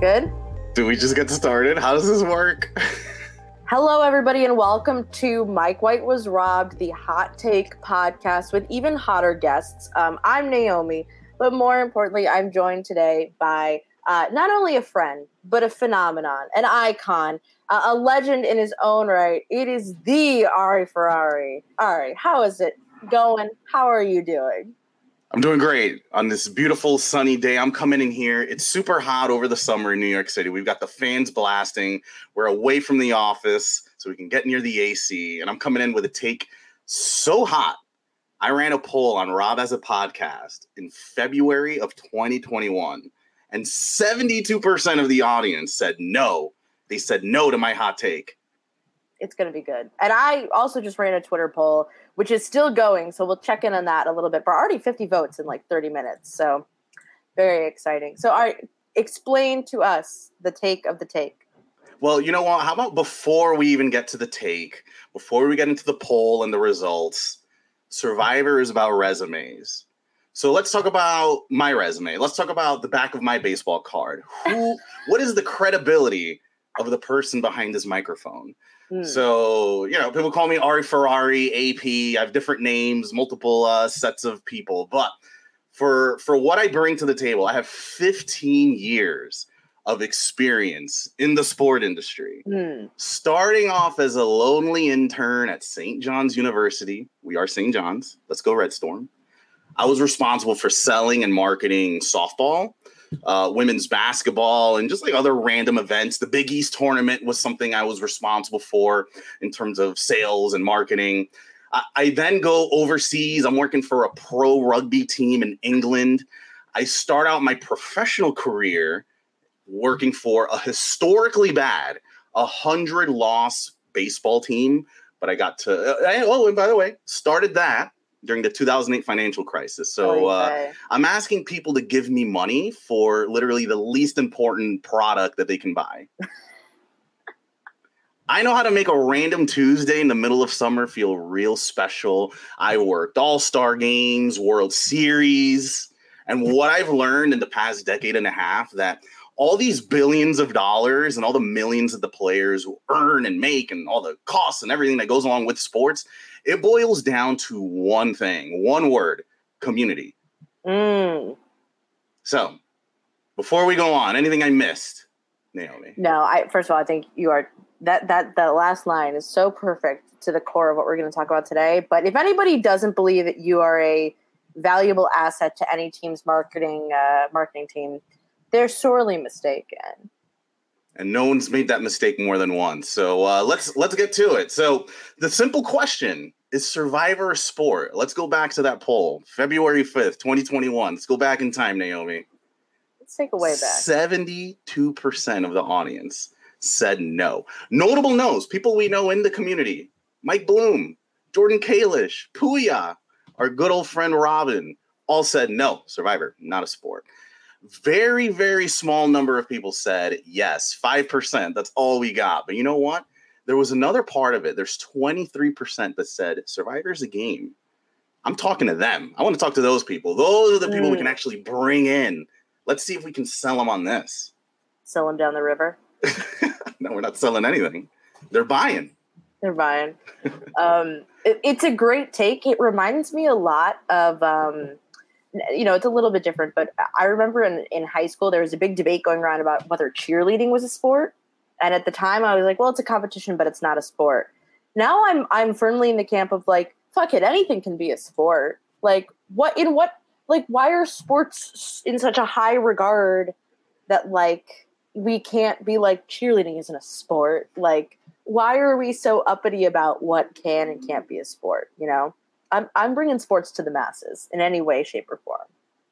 Good? Do we just get started? How does this work? Hello, everybody, and welcome to Mike White Was Robbed, the Hot Take podcast with even hotter guests. Um, I'm Naomi, but more importantly, I'm joined today by uh, not only a friend, but a phenomenon, an icon, uh, a legend in his own right. It is the Ari Ferrari. Ari, how is it going? How are you doing? I'm doing great on this beautiful sunny day. I'm coming in here. It's super hot over the summer in New York City. We've got the fans blasting. We're away from the office so we can get near the AC. And I'm coming in with a take so hot. I ran a poll on Rob Has a Podcast in February of 2021, and 72% of the audience said no. They said no to my hot take. It's going to be good. And I also just ran a Twitter poll which is still going. So we'll check in on that a little bit. But already 50 votes in like 30 minutes. So very exciting. So, right, explain to us the take of the take. Well, you know what? How about before we even get to the take, before we get into the poll and the results, Survivor is about resumes. So let's talk about my resume. Let's talk about the back of my baseball card. Who what is the credibility of the person behind this microphone? Hmm. So, you know, people call me Ari Ferrari, AP. I have different names, multiple uh, sets of people. But for for what I bring to the table, I have 15 years of experience in the sport industry. Mm. Starting off as a lonely intern at St. John's University. We are St. John's. Let's go Red Storm. I was responsible for selling and marketing softball uh, women's basketball and just like other random events. The Big East tournament was something I was responsible for in terms of sales and marketing. I, I then go overseas. I'm working for a pro rugby team in England. I start out my professional career working for a historically bad, a hundred loss baseball team. But I got to, uh, oh, and by the way, started that during the 2008 financial crisis. So uh, I'm asking people to give me money for literally the least important product that they can buy. I know how to make a random Tuesday in the middle of summer feel real special. I worked All Star games, World Series, and what I've learned in the past decade and a half that all these billions of dollars and all the millions of the players earn and make and all the costs and everything that goes along with sports it boils down to one thing, one word community. Mm. So, before we go on, anything I missed, Naomi? No, I first of all, I think you are that that that last line is so perfect to the core of what we're going to talk about today. But if anybody doesn't believe that you are a valuable asset to any team's marketing uh, marketing team, they're sorely mistaken and no one's made that mistake more than once. So uh, let's let's get to it. So the simple question is Survivor a sport? Let's go back to that poll, February fifth, twenty twenty one. Let's go back in time, Naomi. Let's take a way back. Seventy two percent of the audience said no. Notable no's, people we know in the community: Mike Bloom, Jordan Kalish, Puya, our good old friend Robin, all said no. Survivor, not a sport. Very, very small number of people said yes, 5%. That's all we got. But you know what? There was another part of it. There's 23% that said Survivor's a game. I'm talking to them. I want to talk to those people. Those are the people mm. we can mm. actually bring in. Let's see if we can sell them on this. Sell them down the river? no, we're not selling anything. They're buying. They're buying. um, it, it's a great take. It reminds me a lot of um, you know, it's a little bit different, but I remember in, in high school, there was a big debate going around about whether cheerleading was a sport. And at the time I was like, well, it's a competition, but it's not a sport. Now I'm, I'm firmly in the camp of like, fuck it, anything can be a sport. Like what, in what, like, why are sports in such a high regard that like we can't be like cheerleading isn't a sport? Like, why are we so uppity about what can and can't be a sport, you know? I'm I'm bringing sports to the masses in any way, shape, or form.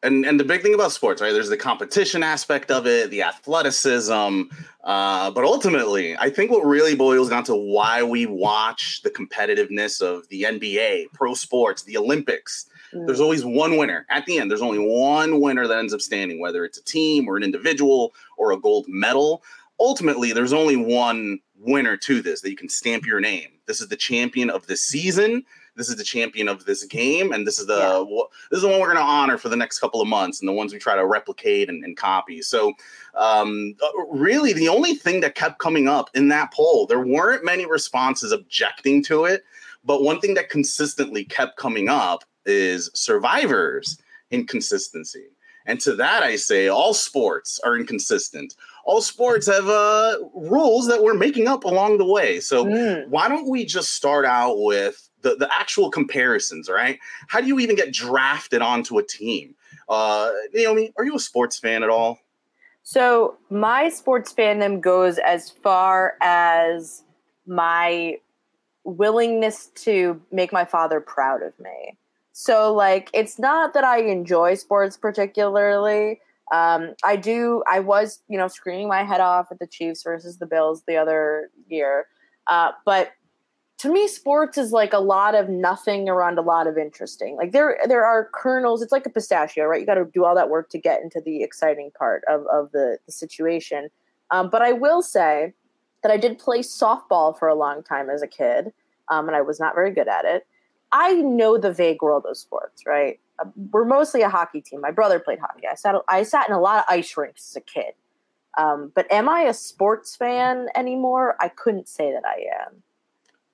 And and the big thing about sports, right? There's the competition aspect of it, the athleticism, uh, but ultimately, I think what really boils down to why we watch the competitiveness of the NBA, pro sports, the Olympics. Mm. There's always one winner at the end. There's only one winner that ends up standing, whether it's a team or an individual or a gold medal. Ultimately, there's only one winner to this that you can stamp your name. This is the champion of the season this is the champion of this game, and this is the Yeah. wh- this is the one we're going to honor for the next couple of months, and the ones we try to replicate and, and copy. So, um, uh, really, the only thing that kept coming up in that poll, there weren't many responses objecting to it, but one thing that consistently kept coming up is survivors inconsistency. And to that, I say all sports are inconsistent. All sports have uh, rules that we're making up along the way. So Mm. why don't we just start out with the, the actual comparisons, right? How do you even get drafted onto a team? Uh, Naomi, are you a sports fan at all? So my sports fandom goes as far as my willingness to make my father proud of me. So like it's not that I enjoy sports particularly. Um, I do I was, you know, screaming my head off at the Chiefs versus the Bills the other year. Uh, but to me sports is like a lot of nothing around a lot of interesting. Like there there are kernels, it's like a pistachio, right? You got to do all that work to get into the exciting part of of the, the situation. Um, but I will say that I did play softball for a long time as a kid, um, and I was not very good at it. I know the vague world of sports, right? Uh, We're mostly a hockey team. My brother played hockey. I sat I sat in a lot of ice rinks as a kid. Um, but am I a sports fan anymore? I couldn't say that I am.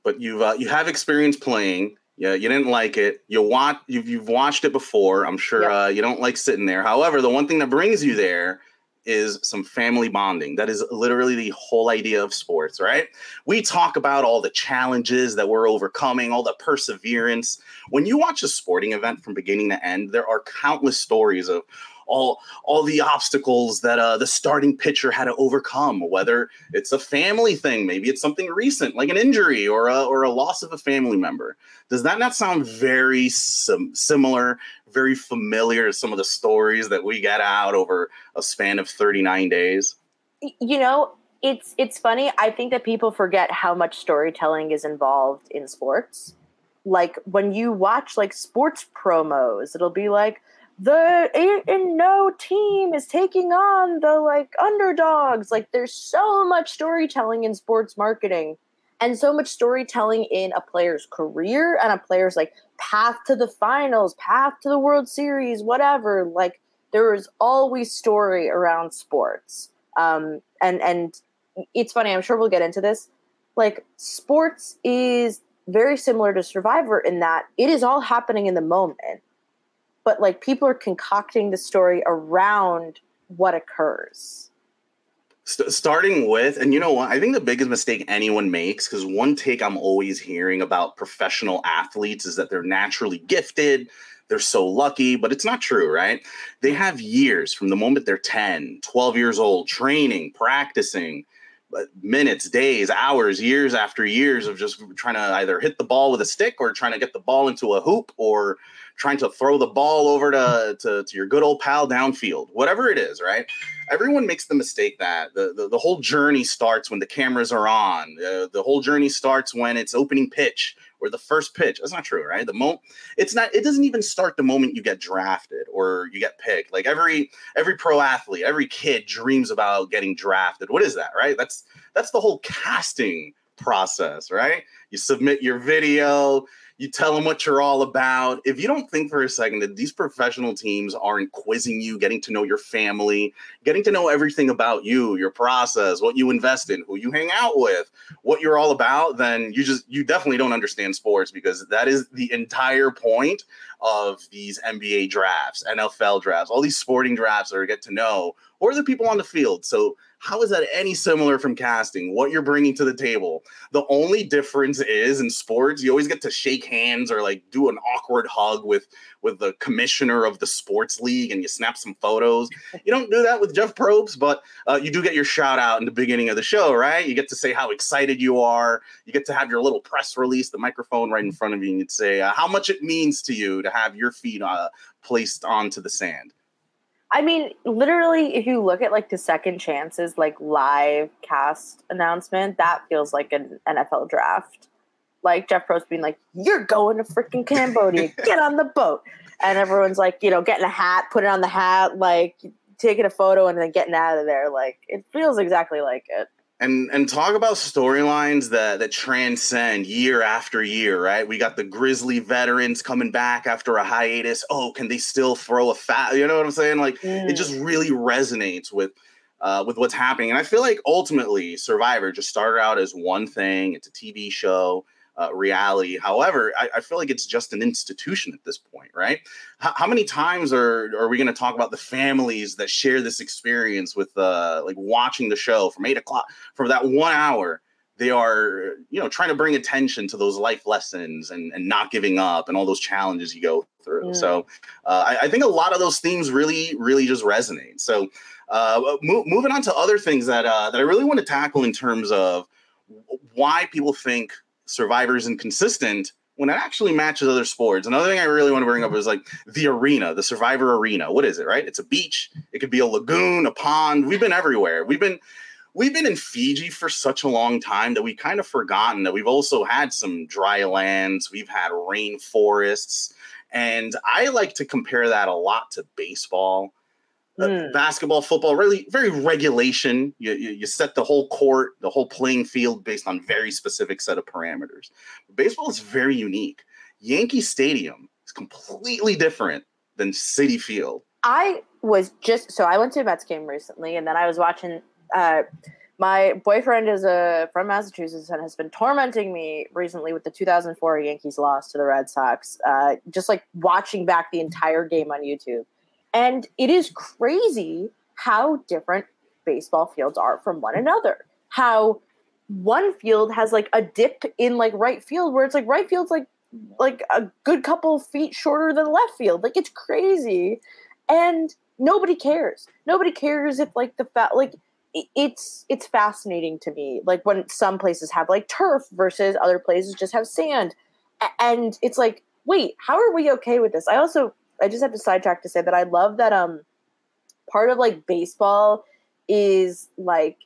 But you've uh, you have experience playing. Yeah, you didn't like it. You watch you've you've watched it before. I'm sure Yep. uh, you don't like sitting there. However, the one thing that brings you there is some family bonding. That is literally the whole idea of sports, right? We talk about all the challenges that we're overcoming, all the perseverance. When you watch a sporting event from beginning to end, there are countless stories of all all the obstacles that uh, the starting pitcher had to overcome. Whether it's a family thing, maybe it's something recent like an injury or a, or a loss of a family member. Does that not sound very sim- similar, very familiar to some of the stories that we get out over a span of 39 days? You know, it's it's funny. I think that people forget how much storytelling is involved in sports. Like when you watch like sports promos, it'll be like the eight and no team is taking on the like underdogs. Like there's so much storytelling in sports marketing and so much storytelling in a player's career and a player's like path to the finals, path to the World Series, whatever. Like there is always story around sports. Um, and and it's funny. I'm sure we'll get into this. Like sports is very similar to Survivor in that it is all happening in the moment, but like people are concocting the story around what occurs. St- starting with, and you know what? I think the biggest mistake anyone makes, because one take I'm always hearing about professional athletes is that they're naturally gifted, they're so lucky, but it's not true, right? They have years from the moment they're 10, 12 years old, training, practicing, uh, minutes, days, hours, years after years of just trying to either hit the ball with a stick or trying to get the ball into a hoop or trying to throw the ball over to, to, to your good old pal downfield, whatever it is, right? everyone makes the mistake that the, the, the whole journey starts when the cameras are on. Uh, the whole journey starts when it's opening pitch or the first pitch. That's not true, right? The mo it's not it doesn't even start the moment you get drafted or you get picked. Like every every pro athlete, every kid dreams about getting drafted. What is that, right? That's that's the whole casting process, right? You submit your video, you tell them what you're all about. If you don't think for a second that these professional teams aren't quizzing you, getting to know your family, getting to know everything about you, your process, what you invest in, who you hang out with, what you're all about, then you just you definitely don't understand sports because that is the entire point of these NBA drafts, NFL drafts, all these sporting drafts are get to know are the people on the field. So how is that any similar from casting? What you're bringing to the table? The only difference is in sports, you always get to shake hands or like do an awkward hug with with the commissioner of the sports league, and you snap some photos. You don't do that with Jeff Probst, but uh, you do get your shout out in the beginning of the show, right? You get to say how excited you are. You get to have your little press release, the microphone right in front of you, and you'd say uh, how much it means to you to have your feet uh, placed onto the sand. I mean, literally, if you look at like the second chances, like live cast announcement, that feels like an NFL draft. Like Jeff Probst being like, "You're going to freaking Cambodia, get on the boat," and everyone's like, you know, getting a hat, putting on the hat, like taking a photo, and then getting out of there. Like it feels exactly like it. And and talk about storylines that that transcend year after year right? We got the grizzly veterans coming back after a hiatus. Oh can they still throw a fat you know what i'm saying? Like mm. it just really resonates with uh, with what's happening. And i feel like ultimately survivor just started out as one thing. It's a tv show uh, reality. However, I, I, feel like it's just an institution at this point, right? H- how many times are are we going to talk about the families that share this experience with uh, like watching the show from eight o'clock for that one hour? They are, you know, trying to bring attention to those life lessons and, and not giving up and all those challenges you go through. Mm. So, uh, I, I, think a lot of those themes really, really just resonate. So, uh, mo- moving on to other things that uh, that I really want to tackle in terms of why people think Survivor's inconsistent when it actually matches other sports. Another thing I really want to bring up is like the arena, the Survivor arena. What is it, right? It's a beach. It could be a lagoon, a pond. We've been everywhere. We've been we've been in Fiji for such a long time that we kind of forgotten that we've also had some dry lands, we've had rainforests, and I like to compare that a lot to baseball mm. basketball, football, really very regulation. You, you, you set the whole court, the whole playing field based on very specific set of parameters. Baseball is very unique. Yankee Stadium is completely different than Citi Field. I was just so I went to a Mets game recently, and then I was watching. Uh, my boyfriend is a from Massachusetts and has been tormenting me recently with the 2004 Yankees loss to the Red Sox. Uh, just like watching back the entire game on YouTube. And it is crazy how different baseball fields are from one another. How one field has like a dip in like right field where it's like right field's like like a good couple feet shorter than left field. Like it's crazy. And nobody cares. Nobody cares if like the fat like it's it's fascinating to me like when some places have like turf versus other places just have sand and it's like wait how are we okay with this i also I just have to sidetrack to say that I love that um part of like baseball is like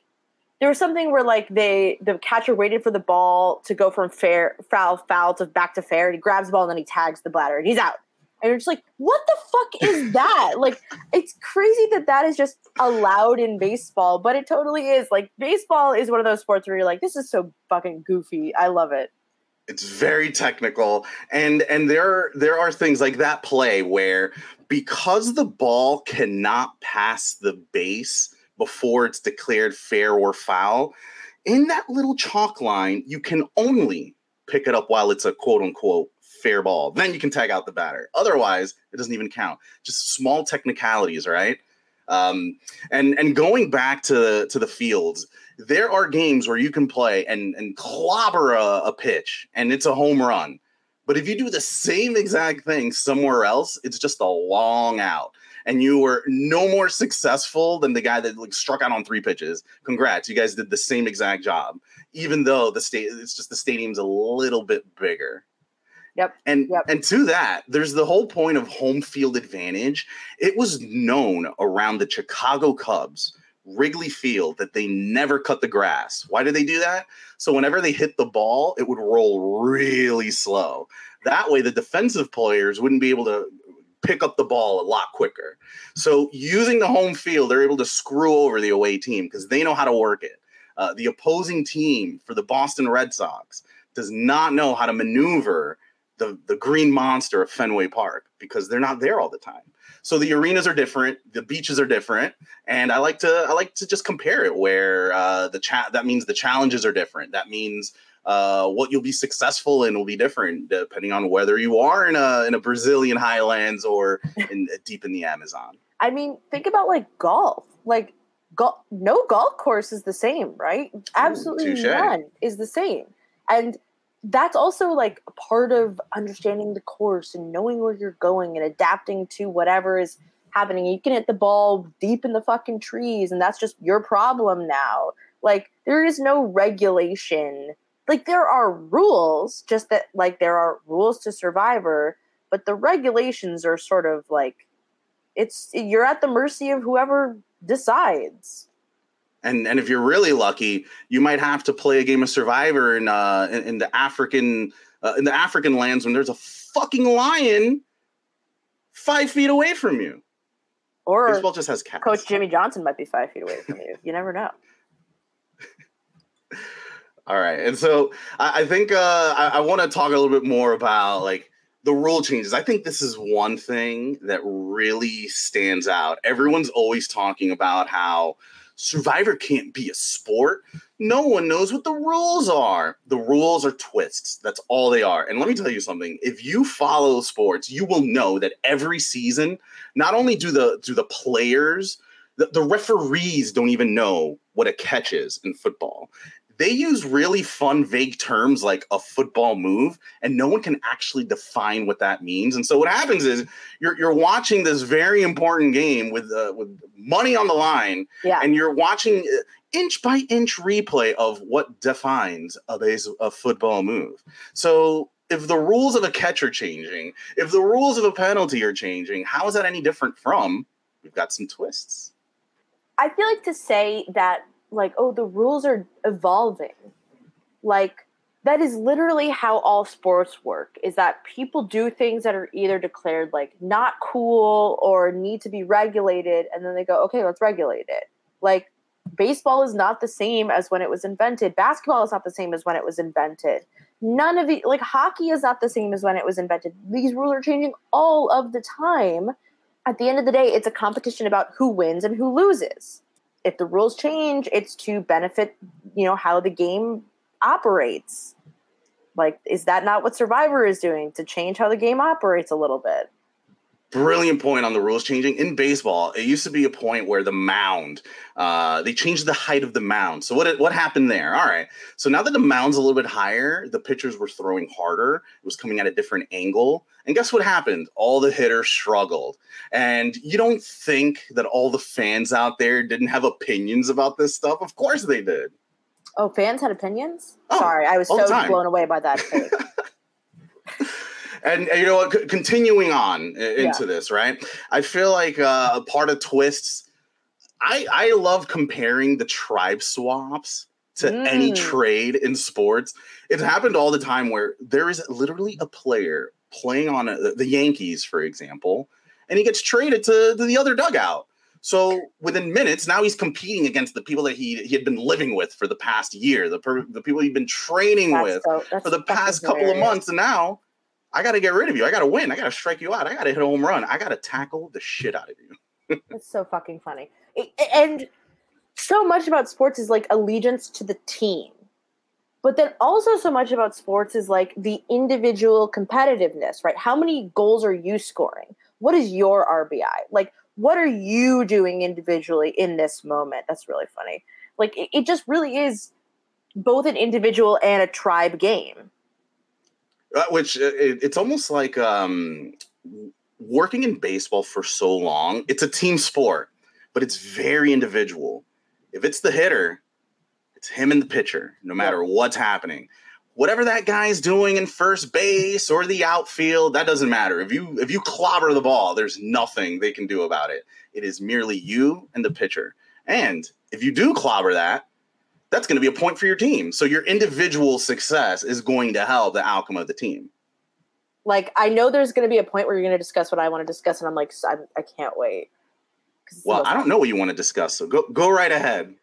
there was something where like they the catcher waited for the ball to go from fair foul foul to back to fair and he grabs the ball and then he tags the bladder and he's out. And you're just like what the fuck is that? Like it's crazy that that is just allowed in baseball but it totally is. Like baseball is one of those sports where you're like this is so fucking goofy. I love it it's very technical, and and there there are things like that play where because the ball cannot pass the base before it's declared fair or foul, in that little chalk line, you can only pick it up while it's a quote unquote fair ball. Then you can tag out the batter. Otherwise, it doesn't even count. Just small technicalities, right? Um, and and going back to to the fields, there are games where you can play and and clobber a, a pitch and it's a home run. But if you do the same exact thing somewhere else, it's just a long out. And you were no more successful than the guy that like struck out on three pitches. Congrats, you guys did the same exact job. Even though the state it's just the stadium's a little bit bigger. Yep. And yep. and to that, there's the whole point of home field advantage. It was known around the Chicago Cubs Wrigley Field that they never cut the grass. Why did they do that? So whenever they hit the ball, it would roll really slow. That way, the defensive players wouldn't be able to pick up the ball a lot quicker. So using the home field, they're able to screw over the away team because they know how to work it. Uh, the opposing team for the Boston Red Sox does not know how to maneuver the, the green monster of Fenway Park because they're not there all the time. So the arenas are different, the beaches are different, and I like to I like to just compare it where uh, the chat that means the challenges are different. That means uh, what you'll be successful in will be different depending on whether you are in a in a Brazilian highlands or in deep in the Amazon. I mean, think about like golf. Like golf, no golf course is the same, right? Absolutely Ooh, none is the same. And that's also like part of understanding the course and knowing where you're going and adapting to whatever is happening. You can hit the ball deep in the fucking trees, and that's just your problem now. Like, there is no regulation. Like, there are rules, just that, like, there are rules to Survivor, but the regulations are sort of like, it's, you're at the mercy of whoever decides and and if you're really lucky, you might have to play a game of Survivor in uh in, in the African uh, in the African lands when there's a fucking lion five feet away from you. Or baseball just has cats. Coach Jimmy Johnson might be five feet away from you. You never know. All right, and so I, I think uh, I, I want to talk a little bit more about like the rule changes. I think this is one thing that really stands out. Everyone's always talking about how Survivor can't be a sport. No one knows what the rules are. The rules are twists. That's all they are. And let me tell you something. If you follow sports, you will know that every season, not only do the do the players, the, the referees don't even know what a catch is in football they use really fun, vague terms like a football move, and no one can actually define what that means. And so what happens is you're you're watching this very important game with uh, with money on the line, Yeah. and you're watching uh, inch by inch replay of what defines a base a football move. So. If the rules of a catch are changing, if the rules of a penalty are changing, how is that any different from? We've got some twists. I feel like to say that like oh the rules are evolving. Like that is literally how all sports work is that people do things that are either declared like not cool or need to be regulated and then they go okay let's regulate it. Like baseball is not the same as when it was invented. Basketball is not the same as when it was invented. None of the like hockey is not the same as when it was invented. These rules are changing all of the time. At the end of the day it's a competition about who wins and who loses if the rules change it's to benefit you know how the game operates. Like is that not what survivor is doing to change how the game operates a little bit brilliant point on the rules changing. In baseball it used to be a point where the mound uh, they changed the height of the mound. So what what happened there? All right. So now that the mound's a little bit higher the pitchers were throwing harder. It was coming at a different angle. And guess what happened? All the hitters struggled. And you don't think that all the fans out there didn't have opinions about this stuff? Of course they did. Oh fans had opinions? Oh, sorry i was so blown away by that. and, and you know what? C- continuing on i- into this right? I feel like uh, a part of twists i i love comparing the tribe swaps to any Mm. trade in sports. It's happened all the time where there is literally a player playing on a, the yankees for example and he gets traded to, to the other dugout. So within minutes now he's competing against the people that he, he had been living with for the past year the, per, the people he'd been training That's with so- for the past couple of months, and now I got to get rid of you. I got to win. I got to strike you out. I got to hit a home run. I got to tackle the shit out of you. It's so fucking funny. And so much about sports is like allegiance to the team. But then also so much about sports is like the individual competitiveness, right? How many goals are you scoring? What is your RBI? Like what are you doing individually in this moment? That's really funny. Like it, it just really is both an individual and a tribe game. Uh, which uh, it, it's almost like um, working in baseball for so long. It's a team sport, but it's very individual. If it's the hitter, it's him and the pitcher, no matter what's happening. Whatever that guy's doing in first base or the outfield, that doesn't matter. If you if you clobber the ball, there's nothing they can do about it. It is merely you and the pitcher. And if you do clobber that, that's going to be a point for your team. So your individual success is going to help the outcome of the team. Like I know there's going to be a point where you're going to discuss what I want to discuss, and I'm like, I'm, I can't wait. Well, I don't know what you want to discuss, so go go right ahead.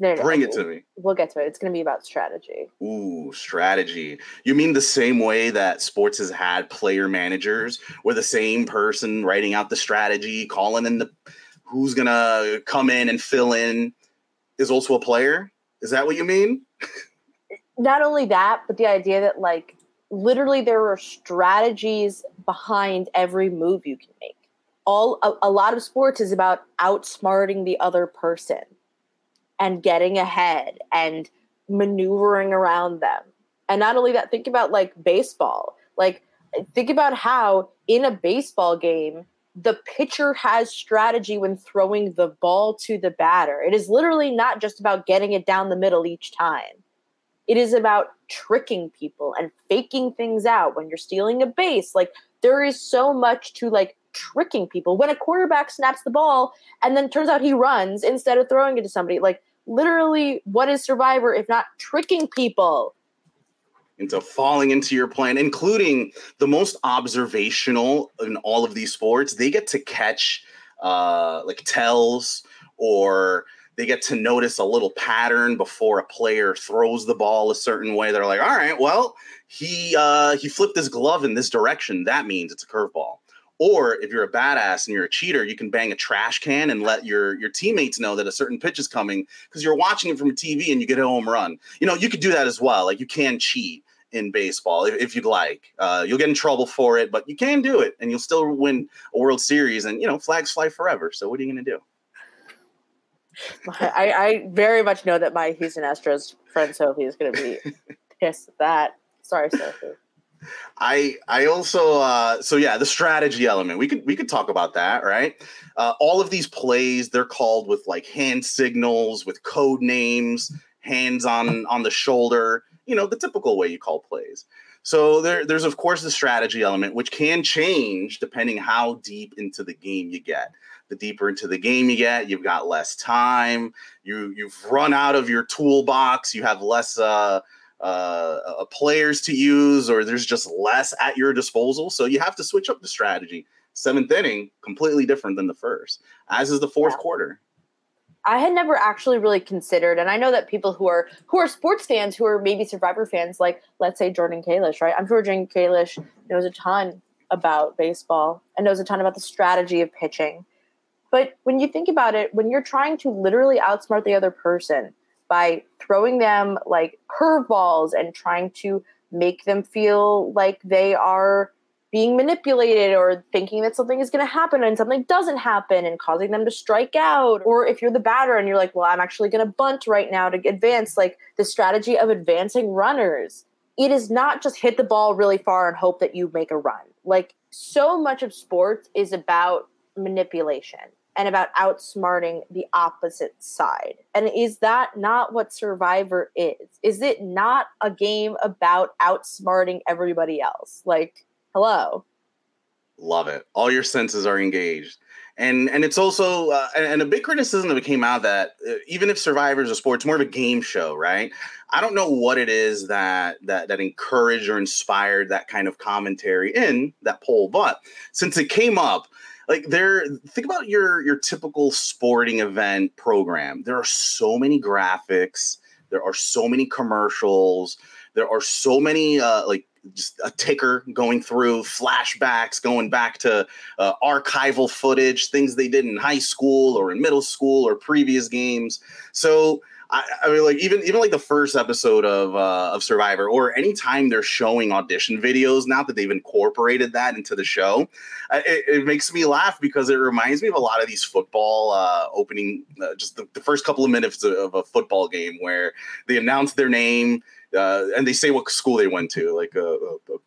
No, no, no. Bring it to me. We'll get to it. It's going to be about strategy. Ooh, strategy. You mean the same way that sports has had player managers, where the same person writing out the strategy, calling in the who's gonna come in and fill in, is also a player? Is that what you mean? Not only that, but the idea that like literally there are strategies behind every move you can make. All a, a lot of sports is about outsmarting the other person and getting ahead and maneuvering around them. And not only that, think about like baseball. Like think about how in a baseball game the pitcher has strategy when throwing the ball to the batter. It is literally not just about getting it down the middle each time. It is about tricking people and faking things out when you're stealing a base. Like there is so much to like tricking people. When a quarterback snaps the ball and then turns out he runs instead of throwing it to somebody, like literally what is survivor if not tricking people? Into falling into your plan, including the most observational in all of these sports. They get to catch uh, like tells or they get to notice a little pattern before a player throws the ball a certain way. They're like, all right, well, he uh, he flipped his glove in this direction. That means it's a curveball. Or if you're a badass and you're a cheater, you can bang a trash can and let your your teammates know that a certain pitch is coming because you're watching it from a TV and you get a home run. You know, you could do that as well. Like you can cheat in baseball if, if you'd like. Uh, you'll get in trouble for it, but you can do it and you'll still win a World Series. And you know, flags fly forever. So what are you going to do? I, I very much know that my Houston Astros friend Sophie is going to be pissed at that. Sorry, Sophie. I I also uh, so yeah the strategy element we could we could talk about that right uh, all of these plays they're called with like hand signals with code names hands on on the shoulder you know the typical way you call plays so there there's of course the strategy element which can change depending how deep into the game you get the deeper into the game you get you've got less time you you've run out of your toolbox you have less uh uh, uh, players to use, or there's just less at your disposal. So you have to switch up the strategy. Seventh inning, completely different than the first, as is the fourth quarter. I had never actually really considered, and I know that people who are who are sports fans, who are maybe Survivor fans, like let's say Jordan Kalish, right? I'm sure Jordan Kalish knows a ton about baseball and knows a ton about the strategy of pitching. But when you think about it, when you're trying to literally outsmart the other person, by throwing them like curveballs and trying to make them feel like they are being manipulated or thinking that something is going to happen and something doesn't happen and causing them to strike out. Or if you're the batter and you're like, well, I'm actually going to bunt right now to advance, like the strategy of advancing runners. It is not just hit the ball really far and hope that you make a run. Like so much of sports is about manipulation and about outsmarting the opposite side. And is that not what Survivor is? Is it not a game about outsmarting everybody else? Like, hello. Love it. All your senses are engaged. And and it's also uh, and a big criticism that came out that uh, even if survivors a sport, it's more of a game show, right? I don't know what it is that that that encouraged or inspired that kind of commentary in that poll, but since it came up, like there think about your your typical sporting event program there are so many graphics there are so many commercials there are so many uh, like just a ticker going through flashbacks going back to uh, archival footage things they did in high school or in middle school or previous games so I, I, mean, like even even like the first episode of uh, of Survivor, or anytime they're showing audition videos now that they've incorporated that into the show, it, it, makes me laugh because it reminds me of a lot of these football uh, opening, uh, just the, the, first couple of minutes of a football game where they announce their name. Uh, and they say what school they went to, like uh,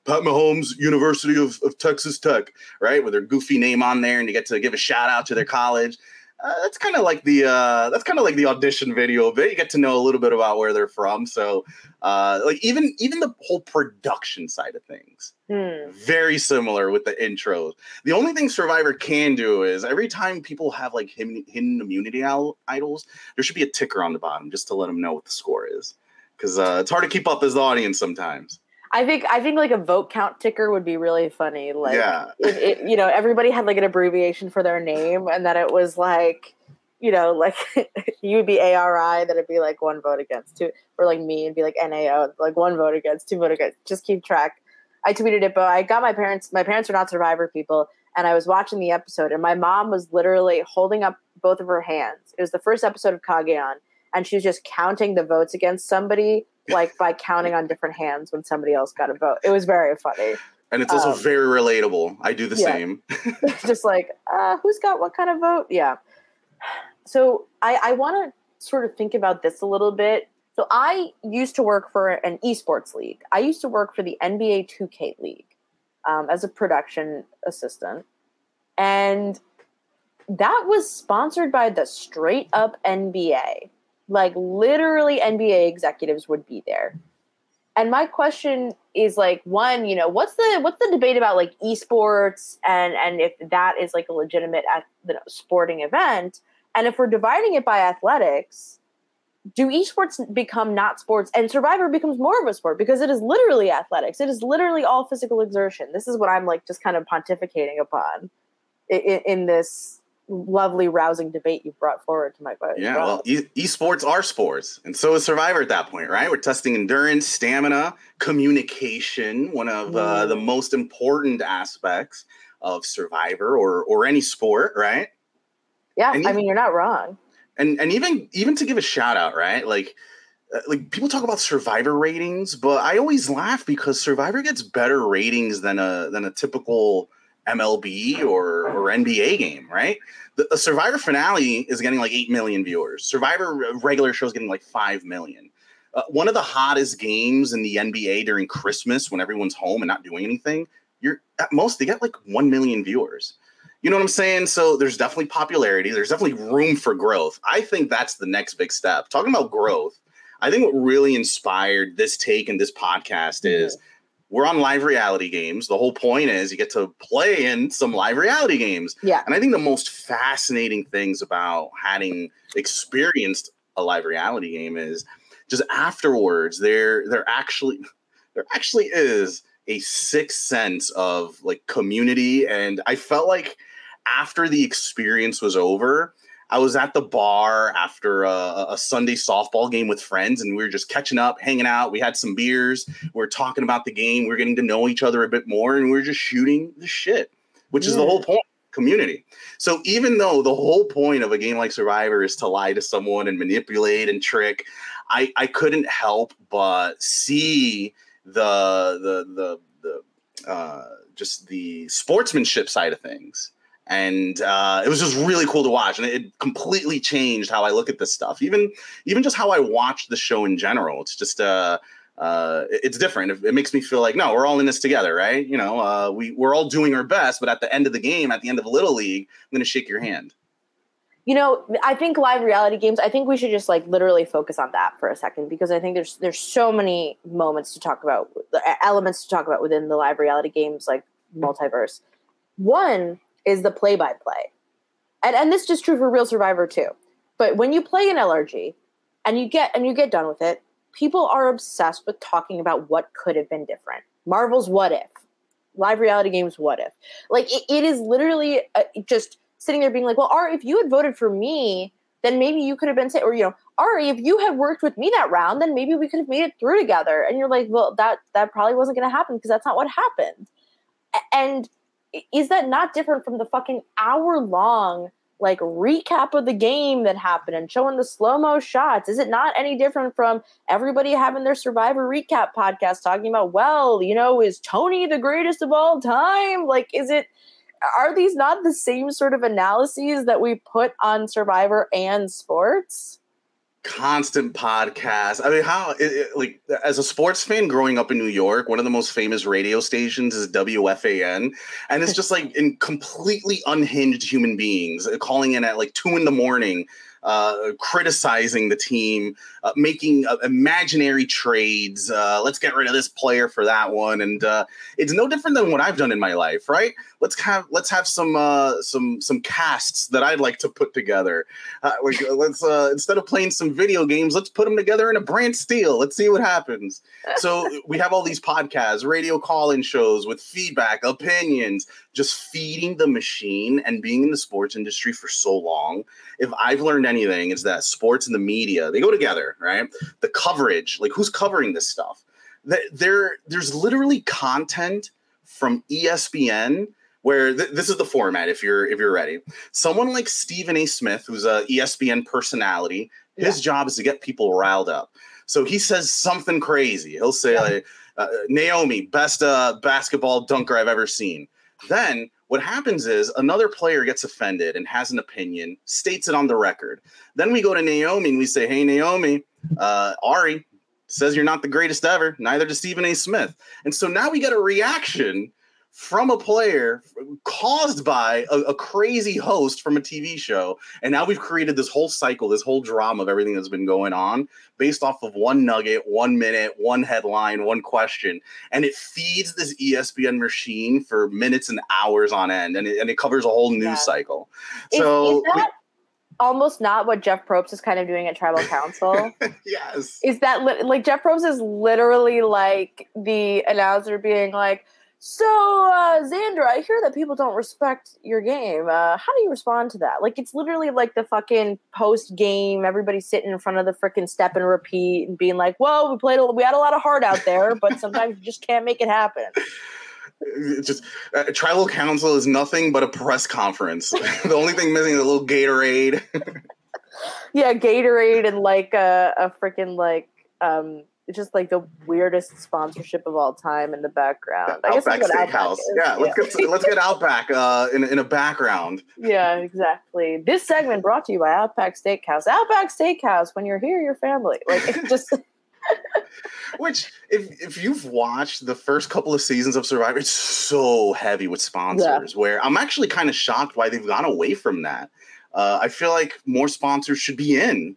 Pat Mahomes University of, of Texas Tech, right? With their goofy name on there, and you get to give a shout out to their college uh, that's kind of like the uh, that's kind of like the audition video of it. You get to know a little bit about where they're from. So, uh, like even even the whole production side of things, hmm. very similar with the intros. The only thing Survivor can do is every time people have like hidden, hidden immunity idols, there should be a ticker on the bottom just to let them know what the score is, because uh, it's hard to keep up as the audience sometimes. I think I think like a vote count ticker would be really funny. Like, yeah. it, it, you know, everybody had like an abbreviation for their name, and that it was like, you know, like you would be ARI, that it'd be like one vote against, two, or like me, and be like NAO, like one vote against, two vote against. Just keep track. I tweeted it, but I got my parents. My parents are not Survivor people, and I was watching the episode, and my mom was literally holding up both of her hands. It was the first episode of Cagayan, and she was just counting the votes against somebody like by counting on different hands when somebody else got a vote. It was very funny. And it's also um, very relatable. I do the yeah. same. just like, uh, who's got what kind of vote? Yeah. So I, I want to sort of think about this a little bit. So I used to work for an esports league. I used to work for the NBA 2K League um, as a production assistant. And that was sponsored by the straight up NBA. Like literally NBA executives would be there. And my question is like one, you know, what's the what's the debate about like esports and and if that is like a legitimate you know, sporting event? And if we're dividing it by athletics, do esports become not sports and survivor becomes more of a sport because it is literally athletics it is literally all physical exertion this is what i'm like just kind of pontificating upon in, in this lovely, rousing debate you've brought forward to my point. Yeah, well, e- esports are sports, and so is Survivor at that point, right? We're testing endurance, stamina, communication, one of uh, the most important aspects of Survivor or or any sport, right? Yeah, And I even- mean, you're not wrong. and and even even to give a shout out, right? Like uh, like people talk about Survivor ratings, but I always laugh because Survivor gets better ratings than a than a typical MLB or or NBA game, right? The, the Survivor finale is getting like eight million viewers. Survivor regular show is getting like five million. Uh, one of the hottest games in the NBA during Christmas when everyone's home and not doing anything, you're at most they get like one million viewers. You know what I'm saying? So there's definitely popularity. There's definitely room for growth. I think that's the next big step. Talking about growth, I think what really inspired this take and this podcast is we're on live reality games. The whole point is you get to play in some live reality games. Yeah. And I think the most fascinating things about having experienced a live reality game is just afterwards there there actually there actually is a sixth sense of like community and I felt like after the experience was over I was at the bar after a, a Sunday softball game with friends, and we were just catching up, hanging out. We had some beers. We were talking about the game. We were getting to know each other a bit more, and we were just shooting the shit, which is the whole point community. So even though the whole point of a game like Survivor is to lie to someone and manipulate and trick, I I couldn't help but see the the the the uh, just the sportsmanship side of things. And uh, it was just really cool to watch, and it completely changed how I look at this stuff. Even even just how I watch the show in general. It's just uh, uh, it's different. It, makes me feel like no, we're all in this together, right? You know, uh, we we're all doing our best, but at the end of the game, at the end of Little League, I'm going to shake your hand. You know, I think live reality games. I think we should just like literally focus on that for a second because I think there's there's so many moments to talk about, elements to talk about within the live reality games, like multiverse. One is the play by play, and and this is just true for Real Survivor too. But when you play an LRG, and you get and you get done with it, people are obsessed with talking about what could have been different. Marvel's What If, live reality games What If. Like it, it is literally uh, just sitting there being like, well, Ari, if you had voted for me, then maybe you could have been, say, or you know, Ari, if you had worked with me that round, then maybe we could have made it through together. And you're like, well, that that probably wasn't going to happen because that's not what happened. And is that not different from the fucking hour long like recap of the game that happened and showing the slow mo shots? Is it not any different from everybody having their Survivor recap podcast talking about, well, you know, is Tony the greatest of all time? Like, is it? are these not the same sort of analyses that we put on Survivor and sports? Constant podcast. I mean, how it, it- like as a sports fan growing up in New York, one of the most famous radio stations is WFAN, and it's just like in completely unhinged human beings uh, calling in at like two in the morning. Uh, criticizing the team, uh, making uh, imaginary trades. Uh, let's get rid of this player for that one, and uh, it's no different than what I've done in my life, right? Let's have let's have some uh, some some casts that I'd like to put together. Uh, like, let's uh, instead of playing some video games, let's put them together in a BrantSteele. Let's see what happens. So we have all these podcasts, radio call-in shows with feedback, opinions, just feeding the machine. And being in the sports industry for so long, if I've learned anything, it's that sports and the media they go together, right? The coverage, like who's covering this stuff? That there, there's literally content from ESPN where th- this is the format if you're if you're ready. Someone like stephen a. Smith who's a espn personality his job is to get people riled up. So he says something crazy. He'll say Yeah. like uh, naomi best uh, basketball dunker i've ever seen. Then what happens is another player gets offended and has an opinion states it on the record. Then we go to naomi and we say hey naomi uh, ari says you're not the greatest ever neither does stephen a. Smith. And so now we get a reaction from a player caused by a, a crazy host from a TV show. And now we've created this whole cycle, this whole drama of everything that's been going on based off of one nugget, one minute, one headline, one question. And it feeds this ESPN machine for minutes and hours on end. And it, and it covers a whole news Yeah. cycle. Is, So, is that almost not what Jeff Probst is kind of doing at Tribal Council? yes. is that li- like Jeff Probst is literally like the announcer being like, So, uh, Xandra, I hear that people don't respect your game. Uh, how do you respond to that? Like, it's literally like the fucking post game. Everybody's sitting in front of the freaking step and repeat and being like, "Well, we played. A, we had a lot of heart out there, but sometimes you just can't make it happen." It's just uh, tribal council is nothing but a press conference. the only thing missing is a little Gatorade. yeah, Gatorade and like a, a freaking like um it's just like the weirdest sponsorship of all time in the background. I Outback Steakhouse. yeah, let's yeah. get let's get Outback uh, in in a background. Yeah, exactly. This segment brought to you by Outback Steakhouse. Outback Steakhouse. When you're here, your family. Like it just. Which, if if you've watched the first couple of seasons of Survivor, it's so heavy with sponsors. Yeah. Where I'm actually kind of shocked why they've gone away from that. Uh, I feel like more sponsors should be in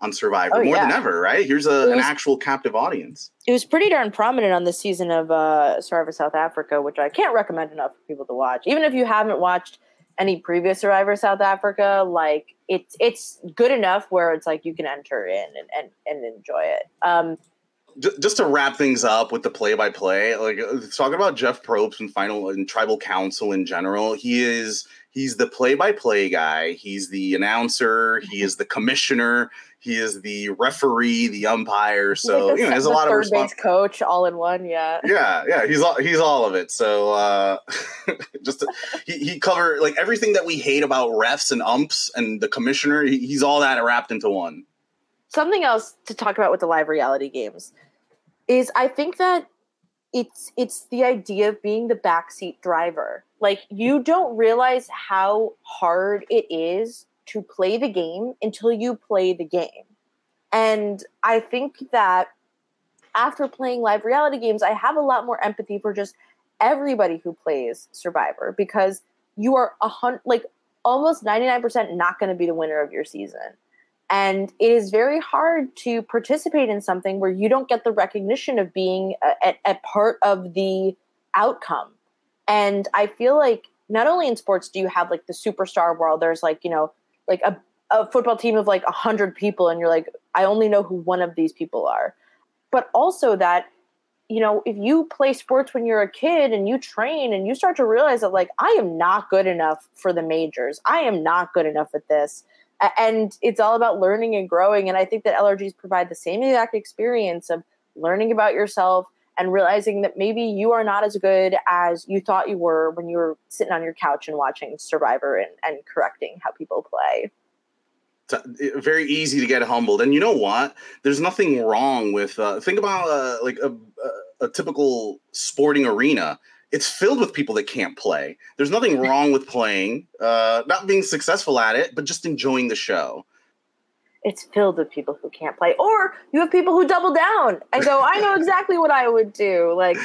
on Survivor oh, more yeah. than ever, right? Here's a, was, an actual captive audience. It was pretty darn prominent on this season of uh, Survivor South Africa, which I can't recommend enough for people to watch. Even if you haven't watched any previous Survivor South Africa, like it's it's good enough where it's like you can enter in and and, and enjoy it. Um, just to wrap things up with the play-by-play, like uh, talking about Jeff Probst and final and Tribal Council in general, he is he's the play-by-play guy. He's the announcer. He is the commissioner. He is the referee, the umpire. So like the, you know, there's a lot of response. coach all in one. Yeah. Yeah, yeah. He's all he's all of it. So uh, just to, he he cover like everything that we hate about refs and umps and the commissioner. He, he's all that wrapped into one. Something else to talk about with the live reality games is I think that it's it's the idea of being the backseat driver. Like you don't realize how hard it is to play the game until you play the game. And I think that after playing live reality games, I have a lot more empathy for just everybody who plays Survivor because you are a hundred, like almost 99% not going to be the winner of your season. And it is very hard to participate in something where you don't get the recognition of being a, a, a part of the outcome. And I feel like not only in sports do you have like the superstar world, there's like, you know, like a, a football team of like a hundred people and you're like, I only know who one of these people are. But also that, you know, if you play sports when you're a kid and you train and you start to realize that like I am not good enough for the majors. I am not good enough at this. And it's all about learning and growing. And I think that LRGs provide the same exact experience of learning about yourself and realizing that maybe you are not as good as you thought you were when you were sitting on your couch and watching Survivor and, and correcting how people play. It's very easy to get humbled. And you know what? There's nothing wrong with, uh, think about uh, like a, a, a typical sporting arena it's filled with people that can't play. There's nothing wrong with playing, uh, not being successful at it, but just enjoying the show it's filled with people who can't play or you have people who double down and go i know exactly what i would do. Like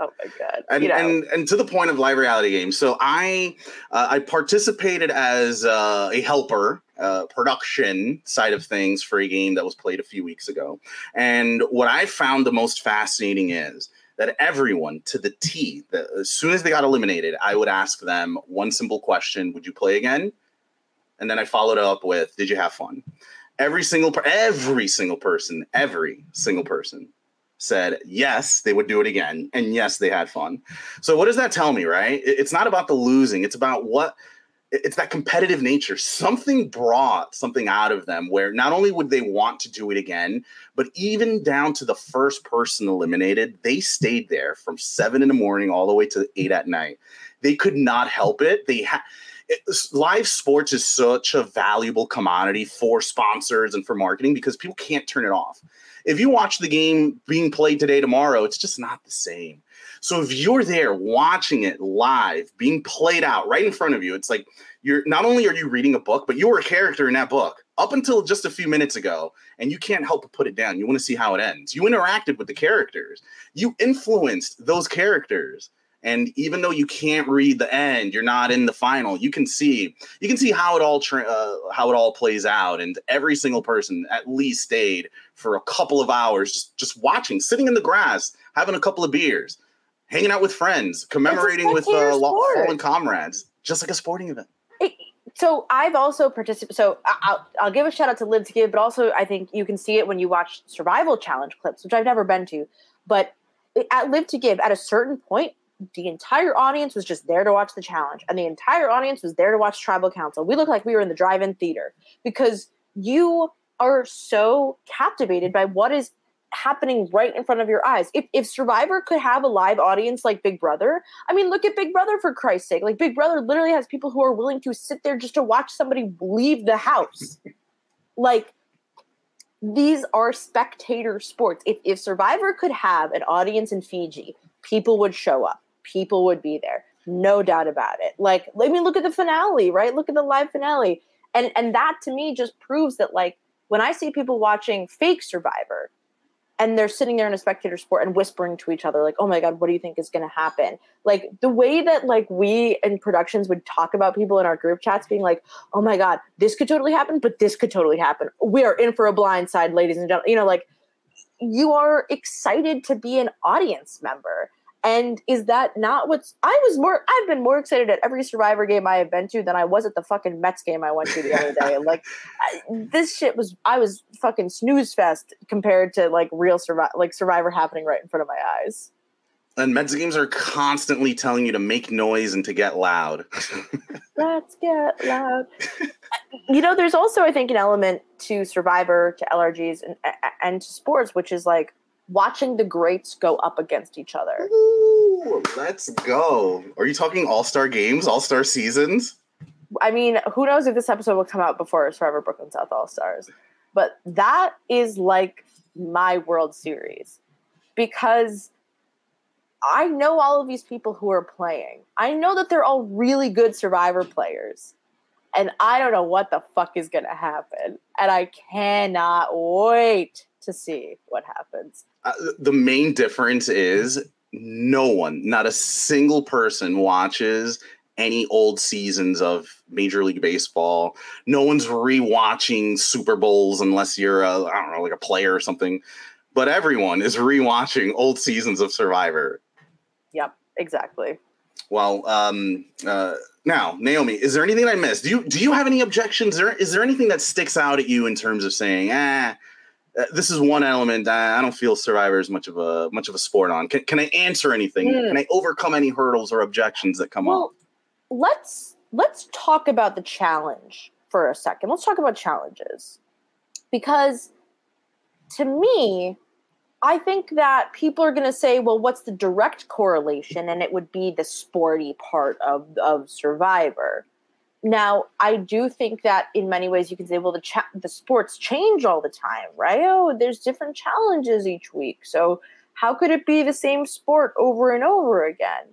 oh my god and, you know. and and to the point of live reality games. So i uh, i participated as uh, a helper uh, production side of things for a game that was played a few weeks ago. And what i found the most fascinating is that everyone to the t that as soon as they got eliminated i would ask them one simple question would you play again and then I followed up with, "Did you have fun?" Every single every single person, every single person said yes, they would do it again, and yes, they had fun. So what does that tell me, right? It's not about the losing; it's about what it's that competitive nature. Something brought something out of them where not only would they want to do it again, but even down to the first person eliminated, they stayed there from seven in the morning all the way to eight at night. They could not help it. They had it, live sports is such a valuable commodity for sponsors and for marketing because people can't turn it off. If you watch the game being played today, tomorrow, it's just not the same. So if you're there watching it live, being played out right in front of you, it's like you're not only are you reading a book, but you were a character in that book up until just a few minutes ago, and you can't help but put it down. You want to see how it ends. You interacted with the characters, you influenced those characters. And even though you can't read the end, you're not in the final. You can see you can see how it all tra- uh, how it all plays out. And every single person at least stayed for a couple of hours just just watching, sitting in the grass, having a couple of beers, hanging out with friends, commemorating with uh, fallen comrades, just like a sporting event. so I've also participated. So I'll, I'll give a shout out to Live to Give, but also I think you can see it when you watch Survival Challenge clips, which I've never been to. But at Live to Give, at a certain point, the entire audience was just there to watch the challenge, and the entire audience was there to watch Tribal Council. We looked like we were in the drive-in theater because you are so captivated by what is happening right in front of your eyes. If, if Survivor could have a live audience like Big Brother, I mean, look at Big Brother for Christ's sake. Like, Big Brother literally has people who are willing to sit there just to watch somebody leave the house. like, these are spectator sports. If, if Survivor could have an audience in Fiji, people would show up, people would be there. No doubt about it. Like, I mean, look at the finale, right? Look at the live finale. And and that to me just proves that like when I see people watching fake Survivor, and they're sitting there in a spectator sport and whispering to each other like oh my god what do you think is going to happen like the way that like we in productions would talk about people in our group chats being like oh my god this could totally happen but this could totally happen we are in for a blind side ladies and gentlemen you know like you are excited to be an audience member and is that not what's I was more I've been more excited at every survivor game I have been to than I was at the fucking Mets game I went to the other day. like I, this shit was I was fucking snooze fest compared to like real survivor like survivor happening right in front of my eyes. And Mets games are constantly telling you to make noise and to get loud. Let's get loud. you know, there's also I think an element to Survivor, to LRGs, and and to sports, which is like watching the greats go up against each other. Ooh, let's go. Are you talking All Star games, All Star seasons? I mean, who knows if this episode will come out before Forever Brooklyn South All Stars, but that is like my World Series because I know all of these people who are playing. I know that they're all really good Survivor players. And I don't know what the fuck is going to happen. And I cannot wait to see what happens. Uh, the main difference is no one, not a single person watches any old seasons of Major League Baseball. No one's rewatching Super Bowls unless you're a I don't know like a player or something. But everyone is rewatching old seasons of Survivor. Yep, exactly. Well, um, uh, now Naomi, is there anything I missed? Do you do you have any objections? Is there is there anything that sticks out at you in terms of saying, ah, uh, this is one element I, don't feel Survivor is much of a much of a sport on. Can, can I answer anything? Mm. Can I overcome any hurdles or objections that come well, up? Let's let's talk about the challenge for a second. Let's talk about challenges because to me, I think that people are going to say, well, what's the direct correlation? And it would be the sporty part of, of Survivor. Now, I do think that in many ways you can say, well, the cha- the sports change all the time, right? Oh, there's different challenges each week. So how could it be the same sport over and over again?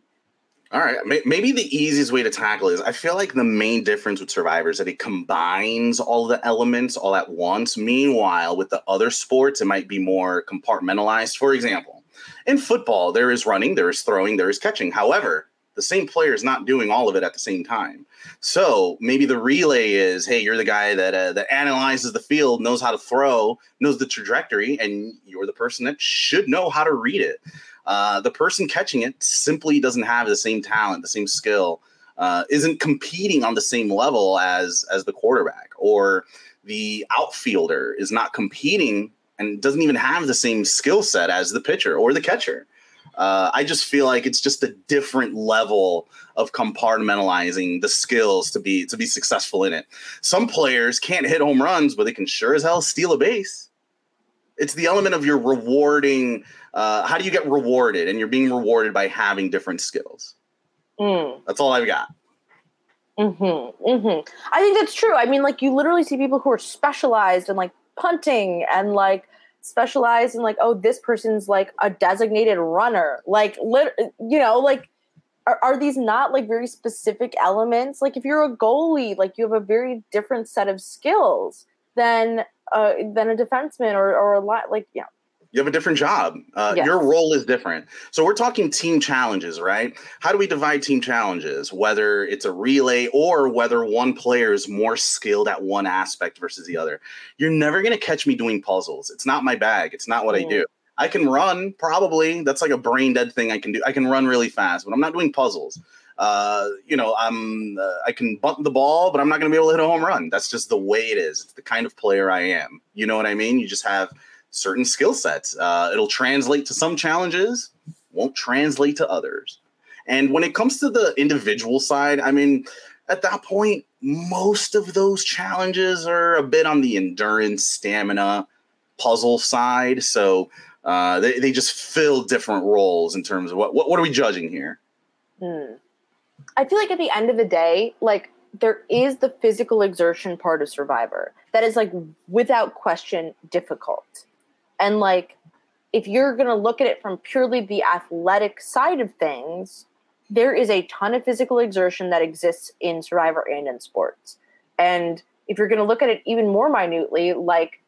All right, maybe the easiest way to tackle is I feel like the main difference with Survivor is that it combines all the elements all at once. Meanwhile, with the other sports, it might be more compartmentalized. For example, in football, there is running, there is throwing, there is catching. However, the same player is not doing all of it at the same time. So maybe the relay is, hey, you're the guy that uh, that analyzes the field, knows how to throw, knows the trajectory, and you're the person that should know how to read it. Uh, the person catching it simply doesn't have the same talent, the same skill, uh, isn't competing on the same level as as the quarterback, or the outfielder is not competing and doesn't even have the same skill set as the pitcher or the catcher. Uh, I just feel like it's just a different level of compartmentalizing the skills to be to be successful in it. Some players can't hit home runs, but they can sure as hell steal a base. It's the element of your rewarding. Uh, how do you get rewarded? And you're being rewarded by having different skills. Mm. That's all I've got. Mm-hmm. Mm-hmm. I think that's true. I mean, like you literally see people who are specialized in like punting and like specialize in like oh this person's like a designated runner. Like lit- you know like are, are these not like very specific elements? Like if you're a goalie like you have a very different set of skills than uh than a defenseman or or a lot like yeah you have a different job. Uh, yes. Your role is different. So we're talking team challenges, right? How do we divide team challenges? Whether it's a relay or whether one player is more skilled at one aspect versus the other. You're never going to catch me doing puzzles. It's not my bag. It's not what mm. I do. I can run, probably. That's like a brain dead thing I can do. I can run really fast, but I'm not doing puzzles. Uh, you know, I'm uh, I can bunt the ball, but I'm not going to be able to hit a home run. That's just the way it is. It's the kind of player I am. You know what I mean? You just have certain skill sets. Uh, it'll translate to some challenges, won't translate to others. And when it comes to the individual side, I mean, at that point, most of those challenges are a bit on the endurance, stamina, puzzle side. So uh, they, they just fill different roles in terms of what, what, what are we judging here? Hmm. I feel like at the end of the day, like there is the physical exertion part of Survivor that is like without question difficult. And like if you're going to look at it from purely the athletic side of things, there is a ton of physical exertion that exists in Survivor and in sports. And if you're going to look at it even more minutely, like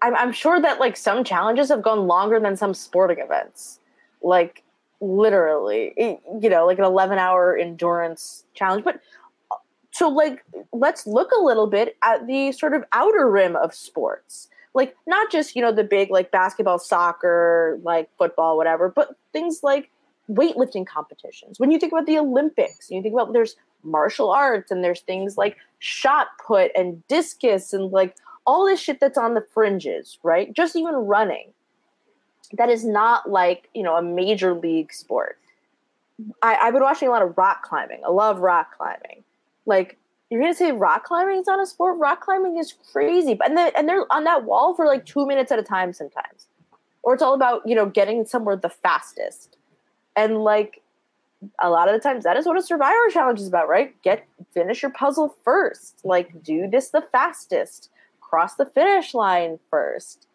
I'm, I'm sure that like some challenges have gone longer than some sporting events. Like literally, you know, like an 11 hour endurance challenge. But uh, so like let's look a little bit at the sort of outer rim of sports like not just you know the big like basketball soccer like football whatever but things like weightlifting competitions. When you think about the olympics you think about there's martial arts and there's things like shot put and discus and like all this shit that's on the fringes right? Just even running. That is not like you know a major league sport. I, i've been watching a lot of rock climbing. I love rock climbing. Like you're gonna say rock climbing? Is not a sport. Rock climbing is crazy, but and they and they're on that wall for like two minutes at a time sometimes, or it's all about you know getting somewhere the fastest, and like a lot of the times that is what a survivor challenge is about, right? Get finish your puzzle first, like do this the fastest, cross the finish line first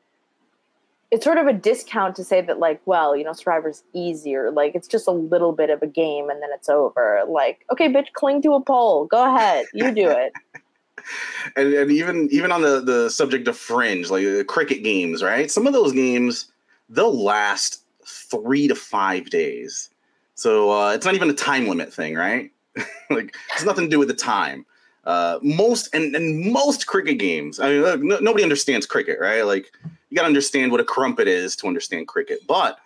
it's sort of a discount to say that like well you know survivor's easier. Like it's just a little bit of a game and then it's over. Like okay bitch cling to a pole. Go ahead. You do it. And, and even even on the the subject of fringe like the cricket games right? Some of those games they'll last three to five days. So uh, it's not even a time limit thing right? Like it's nothing to do with the time uh, most and, and most cricket games i mean look, no, nobody understands cricket right like you got to understand what a crumpet is to understand cricket. But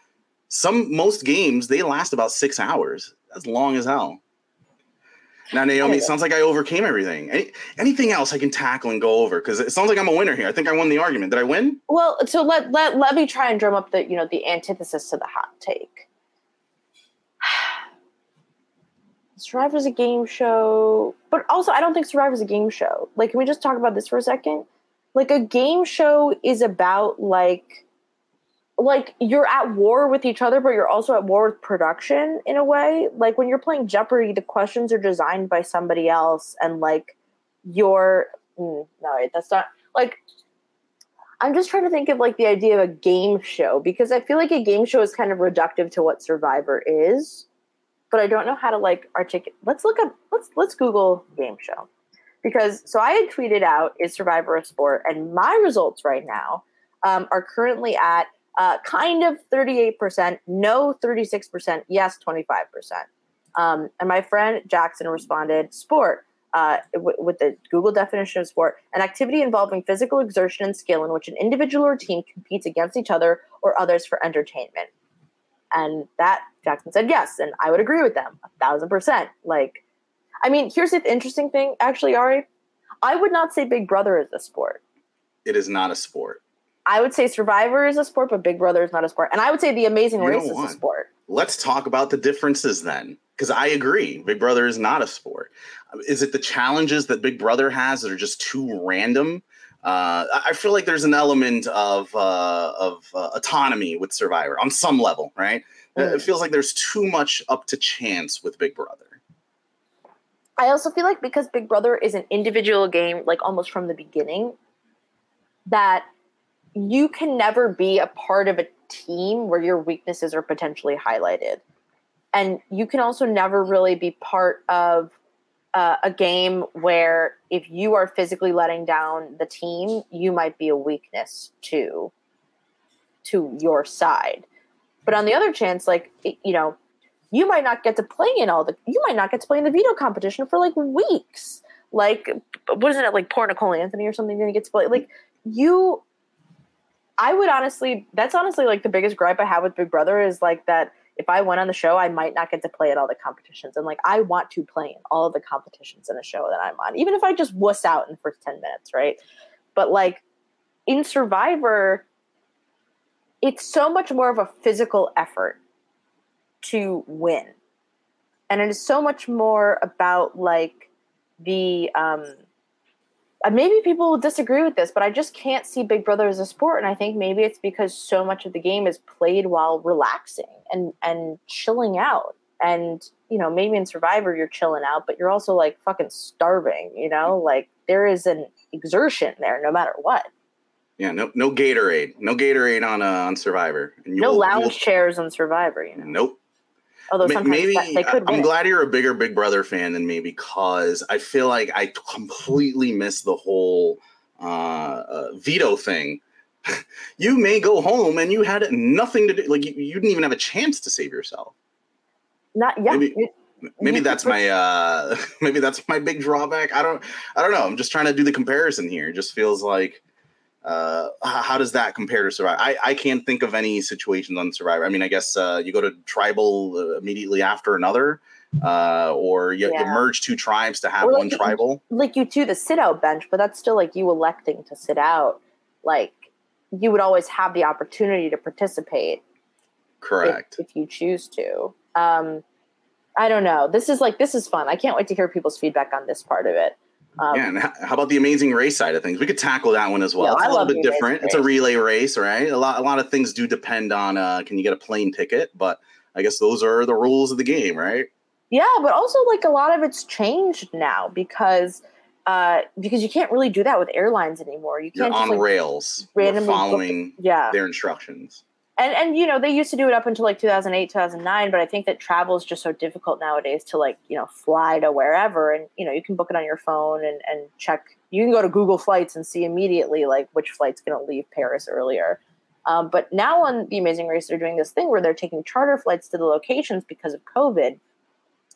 some most games they last about six hours. That's long as hell. Now, Naomi, it sounds like I overcame everything. Any, anything else I can tackle and go over? Because it sounds like I'm a winner here. I think I won the argument. Did I win? Well, so let let let me try and drum up the you know the antithesis to the hot take. Survivor's a game show, but also I don't think Survivor's a game show. Like, can we just talk about this for a second? like a game show is about like like you're at war with each other but you're also at war with production in a way like when you're playing jeopardy the questions are designed by somebody else and like you're mm, no that's not like i'm just trying to think of like the idea of a game show because i feel like a game show is kind of reductive to what survivor is but i don't know how to like articulate let's look up let's let's google game show because so I had tweeted out is Survivor a sport, and my results right now um, are currently at uh, kind of 38%, no 36%, yes 25%. Um, and my friend Jackson responded, sport. Uh, w- with the Google definition of sport, an activity involving physical exertion and skill in which an individual or team competes against each other or others for entertainment. And that Jackson said yes, and I would agree with them a thousand percent. Like I mean, here's the interesting thing, actually, Ari. I would not say Big Brother is a sport. It is not a sport. I would say Survivor is a sport, but Big Brother is not a sport. And I would say The Amazing you Race is a sport. Let's talk about the differences then, because I agree. Big Brother is not a sport. Is it the challenges that Big Brother has that are just too random? Uh, I feel like there's an element of uh, of uh, autonomy with Survivor on some level, right? Mm. It feels like there's too much up to chance with Big Brother. I also feel like because Big Brother is an individual game, like almost from the beginning, that you can never be a part of a team where your weaknesses are potentially highlighted. And you can also never really be part of uh, a game where if you are physically letting down the team, you might be a weakness to to your side. But on the other chance, like you know, you might not get to play in all the you might not get to play in the veto competition for like weeks like wasn't it like poor nicole anthony or something didn't get to play like you i would honestly that's honestly like the biggest gripe i have with big brother is like that if i went on the show i might not get to play at all the competitions and like i want to play in all of the competitions in a show that i'm on even if i just wuss out in the first 10 minutes right but like in survivor it's so much more of a physical effort to win. and it is so much more about like the um maybe people will disagree with this but i just can't see big brother as a sport and i think maybe it's because so much of the game is played while relaxing and and chilling out. And you know maybe in survivor you're chilling out but you're also like fucking starving you know? Like there is an exertion there no matter what. Yeah no no gatorade. No gatorade on uh, on survivor. And no lounge chairs on survivor you know? Nope Although sometimes maybe they could. I'm glad you're a bigger Big Brother fan than me because I feel like I completely missed the whole uh, uh, veto thing. you may go home and you had nothing to do. Like you, you, didn't even have a chance to save yourself. Not yeah. Maybe, maybe that's my uh, maybe that's my big drawback. I don't I don't know. I'm just trying to do the comparison here. It just feels like uh, how does that compare to Survivor? I, I can't think of any situations on Survivor. I mean, I guess uh, you go to tribal uh, immediately after another, uh, or you, yeah. you, merge two tribes to have like one tribal. Like you do the sit out bench, but that's still like you electing to sit out. Like you would always have the opportunity to participate. Correct. If, if you choose to. Um, I don't know. This is like this is fun. I can't wait to hear people's feedback on this part of it. Um, yeah, and how about the amazing race side of things? We could tackle that one as well. it's a little bit different. It's a relay race, right? A lot, a lot of things do depend on uh, can you get a plane ticket, but I guess those are the rules of the game, right? Yeah, but also like a lot of it's changed now because uh, because you can't really do that with airlines anymore. You can't You're on just, like, rails, randomly following yeah. their instructions and and you know they used to do it up until like 2008 2009 but i think that travel is just so difficult nowadays to like you know fly to wherever. And you know you can book it on your phone and and check. You can go to google flights and see immediately like which flight's going to leave paris earlier. Um, but now on the amazing race they're doing this thing where they're taking charter flights to the locations because of covid.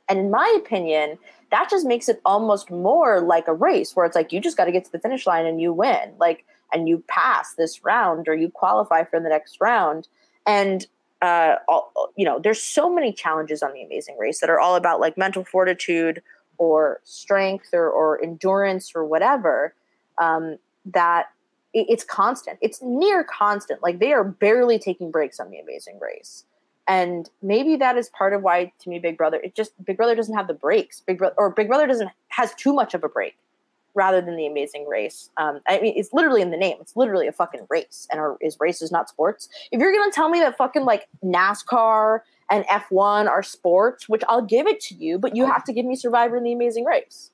And in my opinion that just makes it almost more like a race where it's like you just got to get to the finish line and you win. Like and you pass this round or you qualify for the next round. And uh, all, you know there's so many challenges on the amazing race that are all about like mental fortitude or strength or, or endurance or whatever um, that it, it's constant. It's near constant. Like they are barely taking breaks on the amazing race. And maybe that is part of why to me big brother it just big brother doesn't have the breaks. Big brother or big brother doesn't has too much of a break rather than the amazing race. Um, I mean, it's literally in the name. It's literally a fucking race, and our, is races not sports? If you're gonna tell me that fucking like NASCAR and F1 are sports, which I'll give it to you, but you have to give me Survivor and the Amazing Race.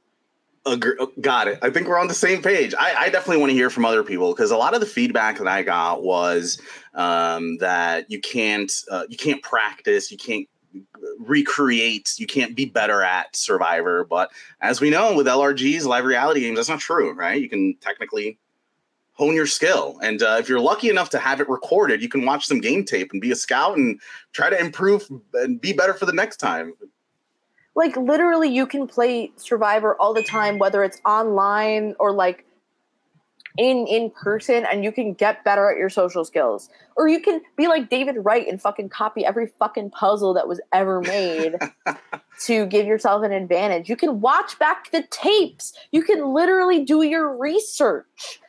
Agree. Got it. I think we're on the same page. I, I definitely want to hear from other people because a lot of the feedback that I got was um, that you can't uh, you can't practice, you can't recreate, you can't be better at Survivor. But as we know with LRGs, live reality games, that's not true, right? You can technically hone your skill. And uh, if you're lucky enough to have it recorded, you can watch some game tape and be a scout and try to improve and be better for the next time. Like literally, you can play Survivor all the time, whether it's online or like in in person and you can get better at your social skills. Or you can be like david wright and fucking copy every fucking puzzle that was ever made to give yourself an advantage. You can watch back the tapes. You can literally do your research.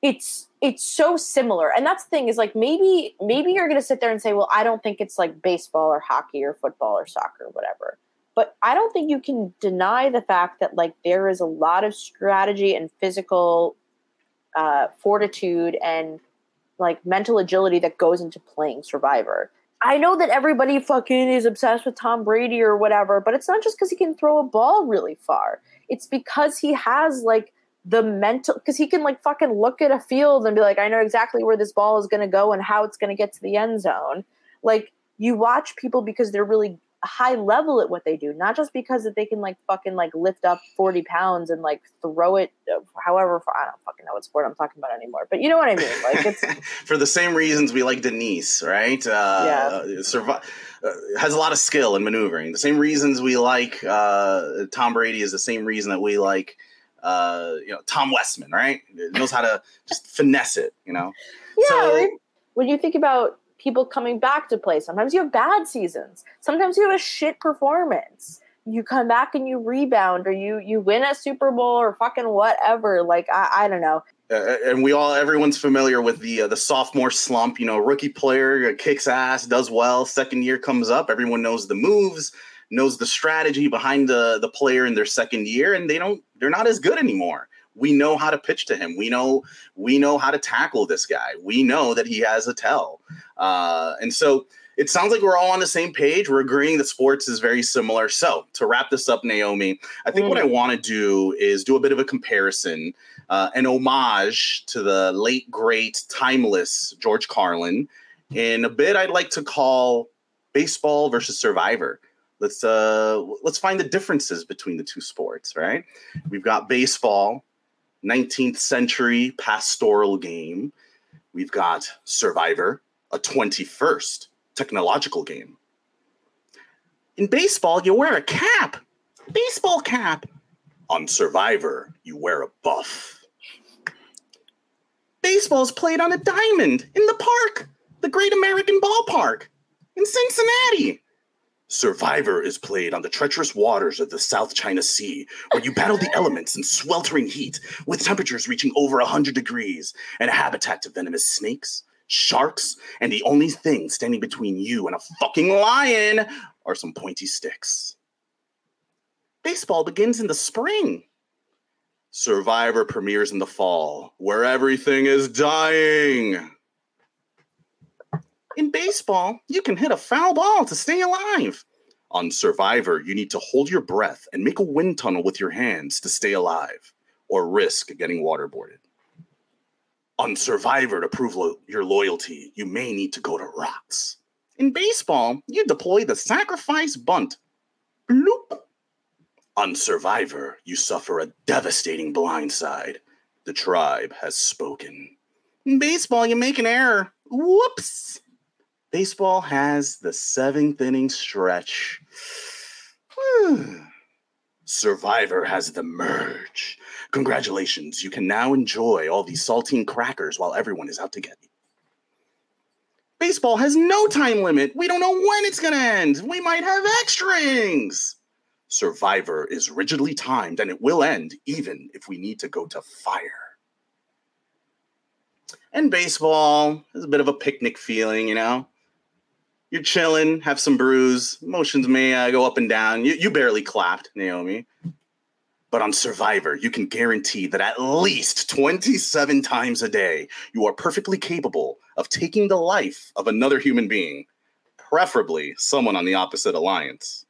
It's it's so similar. And that's the thing is like maybe maybe you're gonna sit there and say well i don't think it's like baseball or hockey or football or soccer or whatever. But i don't think you can deny the fact that like there is a lot of strategy and physical uh, fortitude and like mental agility that goes into playing Survivor. I know that everybody fucking is obsessed with Tom Brady or whatever, but it's not just because he can throw a ball really far. It's because he has like the mental, because he can like fucking look at a field and be like, I know exactly where this ball is going to go and how it's going to get to the end zone. Like you watch people because they're really high level at what they do, not just because that they can like fucking like lift up 40 pounds and like throw it uh, however I don't fucking know what sport I'm talking about anymore. But you know what I mean? Like it's for the same reasons we like Denise, right? Uh, yeah. Survive uh, has a lot of skill in maneuvering. The same reasons we like uh, Tom Brady is the same reason that we like uh, you know Tom Westman, right? knows how to just finesse it, you know. Yeah. So, when you think about people coming back to play. Sometimes you have bad seasons. Sometimes you have a shit performance. You come back and you rebound, or you you win a Super Bowl, or fucking whatever. Like I, I don't know. Uh, and we all everyone's familiar with the uh, the sophomore slump. You know, rookie player kicks ass, does well. Second year comes up, everyone knows the moves. knows the strategy behind the the player in their second year, and they don't they're not as good anymore. We know how to pitch to him. We know we know how to tackle this guy. We know that he has a tell, uh, and so it sounds like we're all on the same page. We're agreeing that sports is very similar. So to wrap this up, Naomi, I think mm. what I mm. want to do is do a bit of a comparison, uh, an homage to the late great timeless George Carlin, in a bit I'd like to call baseball versus Survivor. Let's uh let's find the differences between the two sports, right? We've got baseball, 19th century pastoral game. We've got Survivor, a 21st technological game. In baseball, you wear a cap, baseball cap. On Survivor, you wear a buff. Baseball is played on a diamond in the park, the Great American Ballpark in Cincinnati. Survivor is played on the treacherous waters of the South China Sea, where you battle the elements in sweltering heat, with temperatures reaching over 100 degrees, and a habitat to venomous snakes, sharks, and the only thing standing between you and a fucking lion are some pointy sticks. Baseball begins in the spring. Survivor premieres in the fall, where everything is dying. In baseball, you can hit a foul ball to stay alive. On Survivor, you need to hold your breath and make a wind tunnel with your hands to stay alive, or risk getting waterboarded. On Survivor, to prove lo- your loyalty, you may need to go to rocks. In baseball, you deploy the sacrifice bunt. Bloop. On Survivor, you suffer a devastating blindside. The tribe has spoken. In baseball, you make an error. Whoops. Baseball has the seventh inning stretch. Survivor has the merge. Congratulations, you can now enjoy all these saltine crackers while everyone is out to get you. Baseball has no time limit. We don't know when it's going to end. We might have extra innings. Survivor is rigidly timed and it will end even if we need to go to fire. And baseball is a bit of a picnic feeling, you know? You're chilling, have some brews. Emotions may uh, go up and down. You, you barely clapped, Naomi. But on Survivor, you can guarantee that at least 27 times a day, you are perfectly capable of taking the life of another human being, preferably someone on the opposite alliance.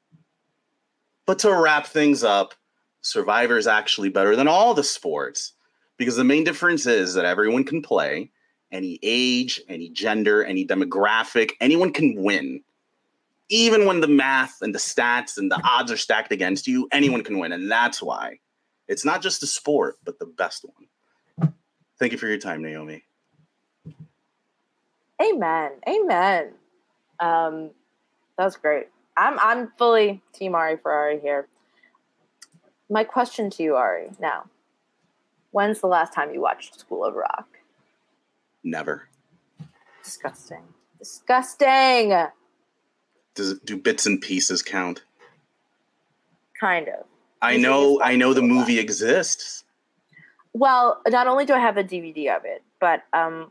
But to wrap things up, Survivor is actually better than all the sports because the main difference is that everyone can play any age, any gender, any demographic, anyone can win. Even when the math and the stats and the odds are stacked against you, anyone can win. And that's why it's not just a sport, but the best one. Thank you for your time, Naomi. Amen. Amen. Um, that was great. I'm I'm fully Team Ari Ferrari here. My question to you, Ari, now. When's the last time you watched School of Rock? Never. Disgusting. Disgusting. Does it do bits and pieces count? Kind of. I know I know the movie that. exists. Well, not only do I have a DVD of it, but um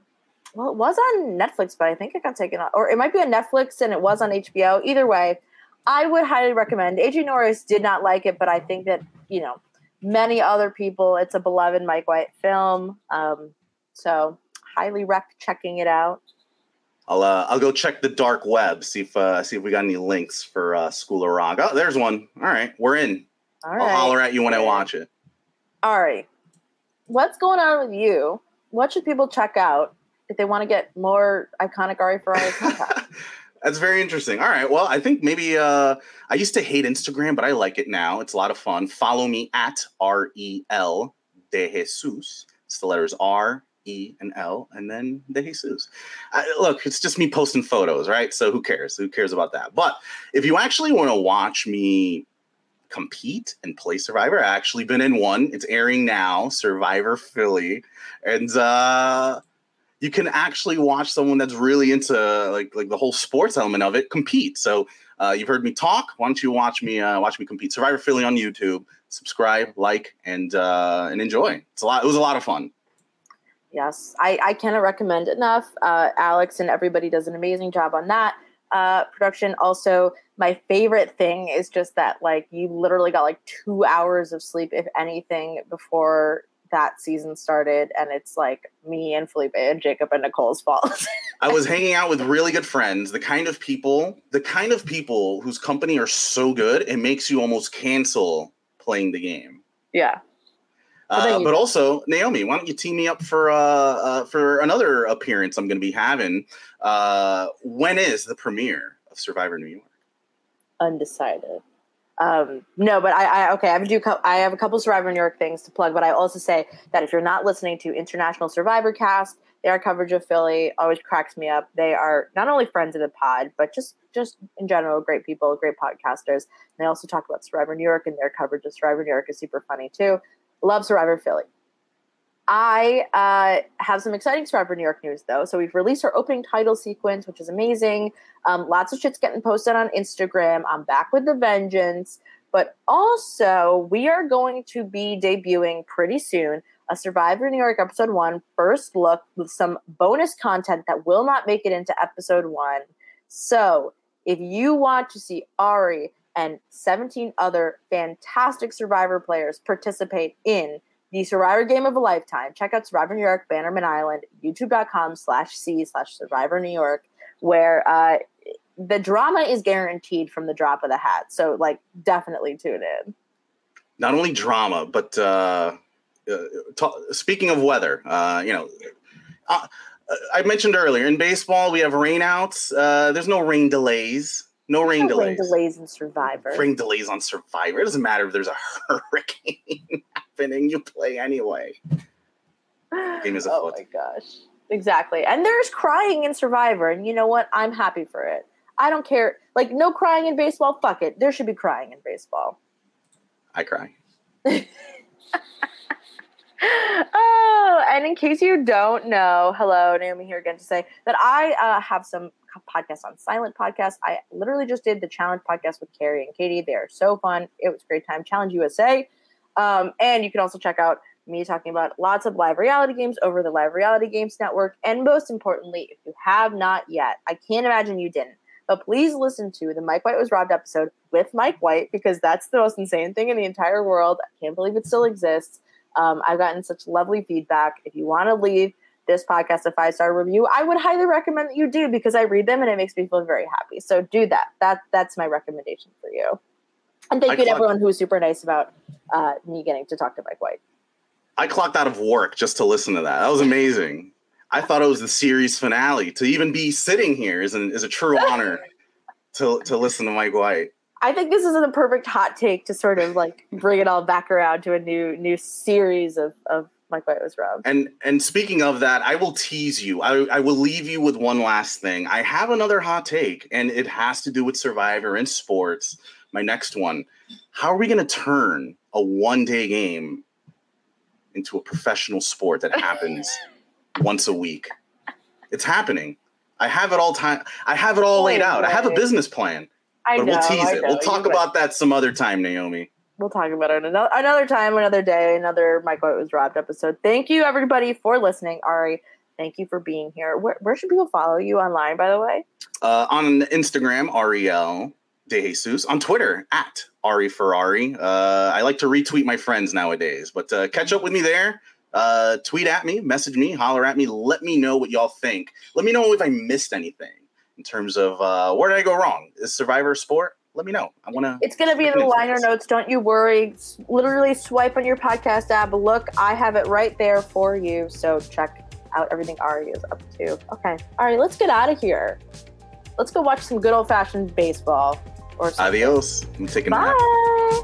well it was on Netflix, but I think it got taken off or it might be on Netflix and it was on HBO. Either way, I would highly recommend. AJ Norris did not like it, but I think that, you know, many other people, it's a beloved Mike White film. Um, so highly rec checking it out. I'll uh, I'll go check the dark web see if uh, see if we got any links for uh, School of Rock. Oh, there's one. All right, we're in. All right. I'll holler at you when I watch it. All right, what's going on with you? What should people check out if they want to get more iconic Ari Ferrari content? That's very interesting. All right. Well, I think maybe uh, I used to hate Instagram, but I like it now. It's a lot of fun. Follow me at R E L de Jesus. It's the letters R E and L, and then De Jesus. I, look, it's just me posting photos, right? So who cares? Who cares about that? But if you actually want to watch me compete and play Survivor, I actually been in one. It's airing now, Survivor Philly, and uh, you can actually watch someone that's really into like like the whole sports element of it compete. So uh, you've heard me talk. Why don't you watch me uh, watch me compete? Survivor Philly on YouTube. Subscribe, like, and uh, and enjoy. It's a lot. It was a lot of fun. Yes, I, I cannot recommend enough. Uh, Alex and everybody does an amazing job on that uh, production. Also, my favorite thing is just that like you literally got like two hours of sleep, if anything, before that season started, and it's like me and Felipe and Jacob and Nicole's fault. I was hanging out with really good friends, the kind of people, the kind of people whose company are so good it makes you almost cancel playing the game. yeah. Uh, but also, Naomi, why don't you team me up for uh, uh, for another appearance I'm going to be having? Uh, when is the premiere of Survivor New York? undecided. Um, no, but I, I okay. I have do. I have a couple Survivor New York things to plug, but I also say that if you're not listening to International Survivor Cast, their coverage of Philly always cracks me up. They are not only friends of the pod, but just just in general, great people, great podcasters. And they also talk about Survivor New York, and their coverage of Survivor New York is super funny too. Love Survivor Philly. I uh, have some exciting Survivor New York news though. So we've released our opening title sequence, which is amazing. Um, lots of shit's getting posted on Instagram. I'm back with the vengeance. But also, we are going to be debuting pretty soon a Survivor New York episode one first look with some bonus content that will not make it into episode one. So, if you want to see Ari and 17 other fantastic Survivor players participate in the Survivor Game of a Lifetime, check out Survivor New York, Bannerman Island, youtube.com slash C slash Survivor New York, where uh, the drama is guaranteed from the drop of the hat. So, like, definitely tune in. Not only drama, but uh, uh, ta- speaking of weather, uh, you know, uh, I mentioned earlier in baseball we have rainouts. Uh, there's no rain delays. No rain No rain delays. delays in Survivor. Rain delays on Survivor. It doesn't matter if there's a hurricane happening. You play anyway. Game is oh afoot. my gosh. Exactly. And there's crying in Survivor. And you know what? I'm happy for it. I don't care. Like, no crying in baseball. Fuck it. There should be crying in baseball. I cry. oh, and in case you don't know, hello, Naomi here again to say that I uh, have some podcasts on Silent Podcast. I literally just did the Challenge podcast with Carrie and Katie. They are so fun. It was a great time. Challenge USA. Um, and you can also check out me talking about lots of live reality games over the Live Reality Games Network. And most importantly, if you have not yet, I can't imagine you didn't, but please listen to the Mike White was robbed episode with Mike White because that's the most insane thing in the entire world. I can't believe it still exists. Um, I've gotten such lovely feedback. If you want to leave this podcast a five star review, I would highly recommend that you do because I read them and it makes me feel very happy. So do that. That that's my recommendation for you. And thank I you to everyone who was super nice about uh, me getting to talk to Mike White. I clocked out of work just to listen to that. That was amazing. I thought it was the series finale. To even be sitting here is, an, is a true honor to, to listen to Mike White. I think this is the perfect hot take to sort of like bring it all back around to a new new series of of Mike White was robbed. And and speaking of that, I will tease you. I, I will leave you with one last thing. I have another hot take, and it has to do with Survivor and sports. My next one. How are we going to turn a one day game into a professional sport that happens once a week? It's happening. I have it all time. I have it all laid out. I have a business plan, I but know. we'll tease it. We'll talk about that some other time, Naomi. We'll talk about it another, another time, another day, another Mike White was robbed episode. Thank you, everybody, for listening. Ari, thank you for being here. Where, where should people follow you online, by the way? uh, on Instagram, Ariel De Jesus. On Twitter, at Ari Ferrari. Uh, I like to retweet my friends nowadays, but uh, catch up with me there. Uh, tweet at me, message me, holler at me. Let me know what y'all think. Let me know if I missed anything in terms of uh, where did I go wrong. Is Survivor sport? Let me know. I want to. It's going to be in the liner notes. Don't you worry. Literally swipe on your podcast app. Look, I have it right there for you. So check out everything Ari is up to. Okay. All right, let's get out of here. Let's go watch some good old fashioned baseball or something. Adios. I'm taking. Bye.